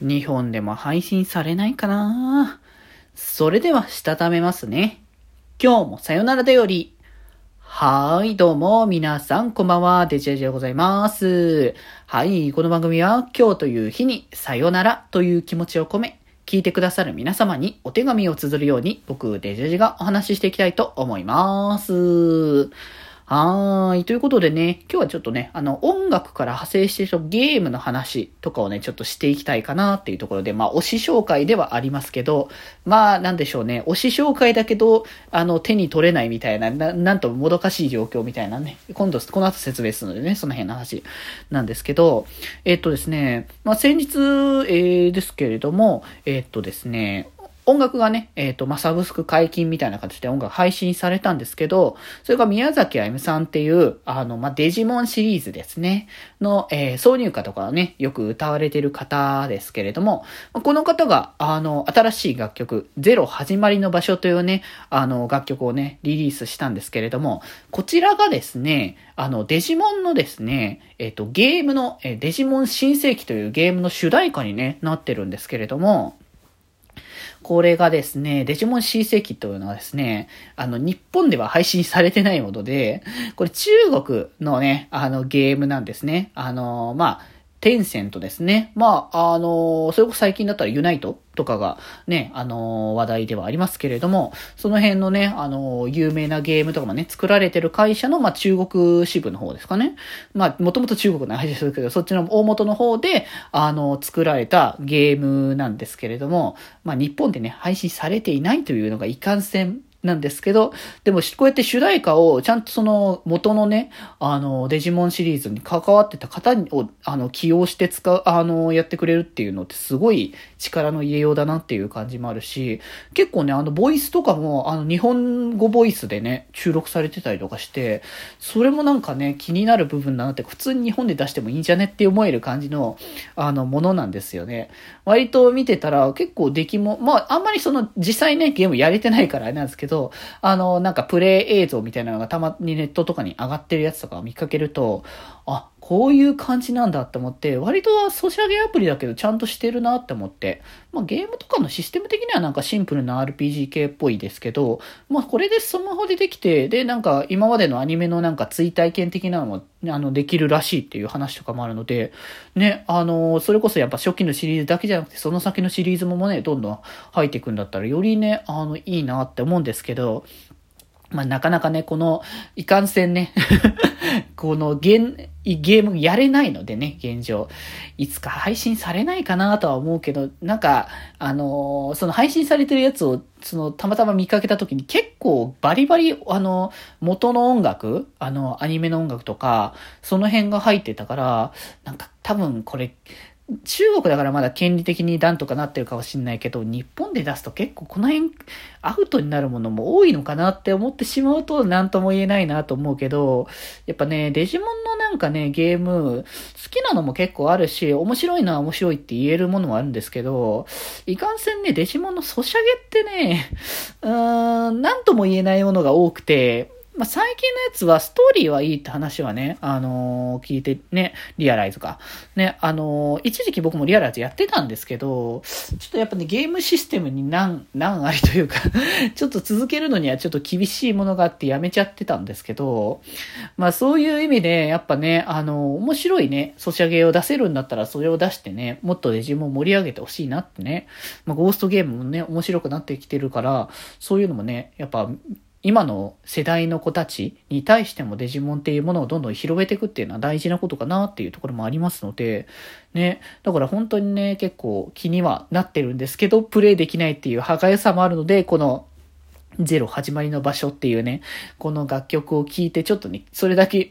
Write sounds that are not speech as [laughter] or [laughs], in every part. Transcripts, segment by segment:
日本でも配信されないかなそれでは、したためますね。今日もさよならだより。はい、どうも、皆さん、こんばんは、デジェジでございます。はい、この番組は、今日という日に、さよならという気持ちを込め、聞いてくださる皆様にお手紙を綴るように、僕、デジェジがお話ししていきたいと思います。はーい。ということでね、今日はちょっとね、あの、音楽から派生してるゲームの話とかをね、ちょっとしていきたいかなっていうところで、まあ、推し紹介ではありますけど、まあ、なんでしょうね、推し紹介だけど、あの、手に取れないみたいな、ななんともどかしい状況みたいなね、今度、この後説明するのでね、その辺の話なんですけど、えっとですね、まあ、先日、えー、ですけれども、えっとですね、音楽がね、えっ、ー、と、まあ、サブスク解禁みたいな形で音楽配信されたんですけど、それが宮崎あゆみさんっていう、あの、まあ、デジモンシリーズですね、の、えー、挿入歌とかね、よく歌われてる方ですけれども、この方が、あの、新しい楽曲、ゼロ始まりの場所というね、あの、楽曲をね、リリースしたんですけれども、こちらがですね、あの、デジモンのですね、えっ、ー、と、ゲームの、えデジモン新世紀というゲームの主題歌にね、なってるんですけれども、これがですね、デジモン C 世紀というのはですね、あの、日本では配信されてないもので、これ中国のね、あの、ゲームなんですね。あの、まあ、テンセントですね。まあ、あの、それこそ最近だったらユナイトとかがね、あの、話題ではありますけれども、その辺のね、あの、有名なゲームとかもね、作られてる会社の、まあ、中国支部の方ですかね。まあ、もともと中国の話ですけど、そっちの大元の方で、あの、作られたゲームなんですけれども、まあ、日本でね、配信されていないというのがいかんせんなんですけど、でもこうやって主題歌をちゃんとその元のね、あの、デジモンシリーズに関わってた方を、あの、起用して使う、あの、やってくれるっていうのってすごい力の入れようだなっていう感じもあるし、結構ね、あの、ボイスとかも、あの、日本語ボイスでね、収録されてたりとかして、それもなんかね、気になる部分だなって、普通に日本で出してもいいんじゃねって思える感じの、あの、ものなんですよね。割と見てたら結構出来も、まあ、あんまりその、実際ね、ゲームやれてないからあれなんですけど、ど、あの、なんかプレイ映像みたいなのがたまにネットとかに上がってるやつとかを見かけると、あ、こういう感じなんだって思って、割とはソシャゲアプリだけどちゃんとしてるなって思って、まあゲームとかのシステム的にはなんかシンプルな RPG 系っぽいですけど、まあこれでスマホでできて、でなんか今までのアニメのなんか追体験的なのもあのできるらしいっていう話とかもあるので、ね、あの、それこそやっぱ初期のシリーズだけじゃなくてその先のシリーズもね、どんどん入っていくんだったらよりね、あの、いいなって思うんですけど、まあ、なかなかね、この、いかんせんねこのゲゲームやれないのでね、現状。いつか配信されないかなとは思うけど、なんか、あのー、その配信されてるやつを、その、たまたま見かけた時に結構バリバリ、あの、元の音楽、あの、アニメの音楽とか、その辺が入ってたから、なんか多分これ、中国だからまだ権利的になんとかなってるかもしんないけど、日本で出すと結構この辺アウトになるものも多いのかなって思ってしまうと何とも言えないなと思うけど、やっぱね、デジモンのなんかね、ゲーム、好きなのも結構あるし、面白いのは面白いって言えるものもあるんですけど、いかんせんね、デジモンのソシャゲってね、[laughs] うーん、なんとも言えないものが多くて、まあ、最近のやつはストーリーはいいって話はね、あのー、聞いてね、リアライズか。ね、あのー、一時期僕もリアライズやってたんですけど、ちょっとやっぱね、ゲームシステムに難、難ありというか [laughs] ちょっと続けるのにはちょっと厳しいものがあってやめちゃってたんですけど、まあそういう意味で、やっぱね、あのー、面白いね、ソシャゲを出せるんだったらそれを出してね、もっとデジモン盛り上げてほしいなってね、まあゴーストゲームもね、面白くなってきてるから、そういうのもね、やっぱ今の世代の子たちに対してもデジモンっていうものをどんどん広めていくっていうのは大事なことかなっていうところもありますので、ね、だから本当にね、結構気にはなってるんですけど、プレイできないっていう歯がゆさもあるので、このゼロ始まりの場所っていうね、この楽曲を聴いてちょっとね、それだけ、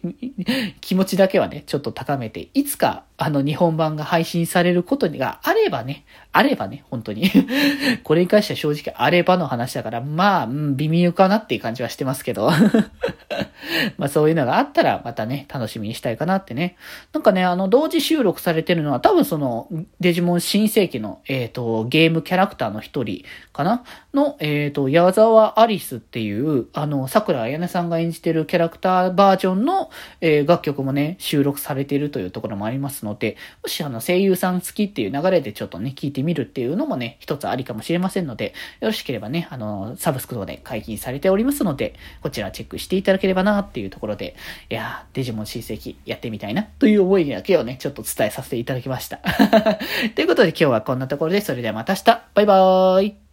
気持ちだけはね、ちょっと高めて、いつかあの日本版が配信されることがあればね、あればね、本当に。[laughs] これに関しては正直あればの話だから、まあ、うん、微妙かなっていう感じはしてますけど。[laughs] まあそういうのがあったらまたね、楽しみにしたいかなってね。なんかね、あの、同時収録されてるのは多分その、デジモン新世紀の、えっ、ー、と、ゲームキャラクターの一人かな？の、えっ、ー、と、矢沢アリスっていう、あの、桜彩音さんが演じてるキャラクターバージョンの、えー、楽曲もね、収録されているというところもありますので、もしあの声優さん好きっていう流れでちょっとね、聞いてみるっていうのもね、一つありかもしれませんので、よろしければね、あの、サブスク等で解禁されておりますので、こちらチェックしていただければなっていうところで、いやー、デジモン親戚やってみたいなという思いだけをね、ちょっと伝えさせていただきました。[laughs] ということで今日はこんなところで、それではまた明日バイバーイ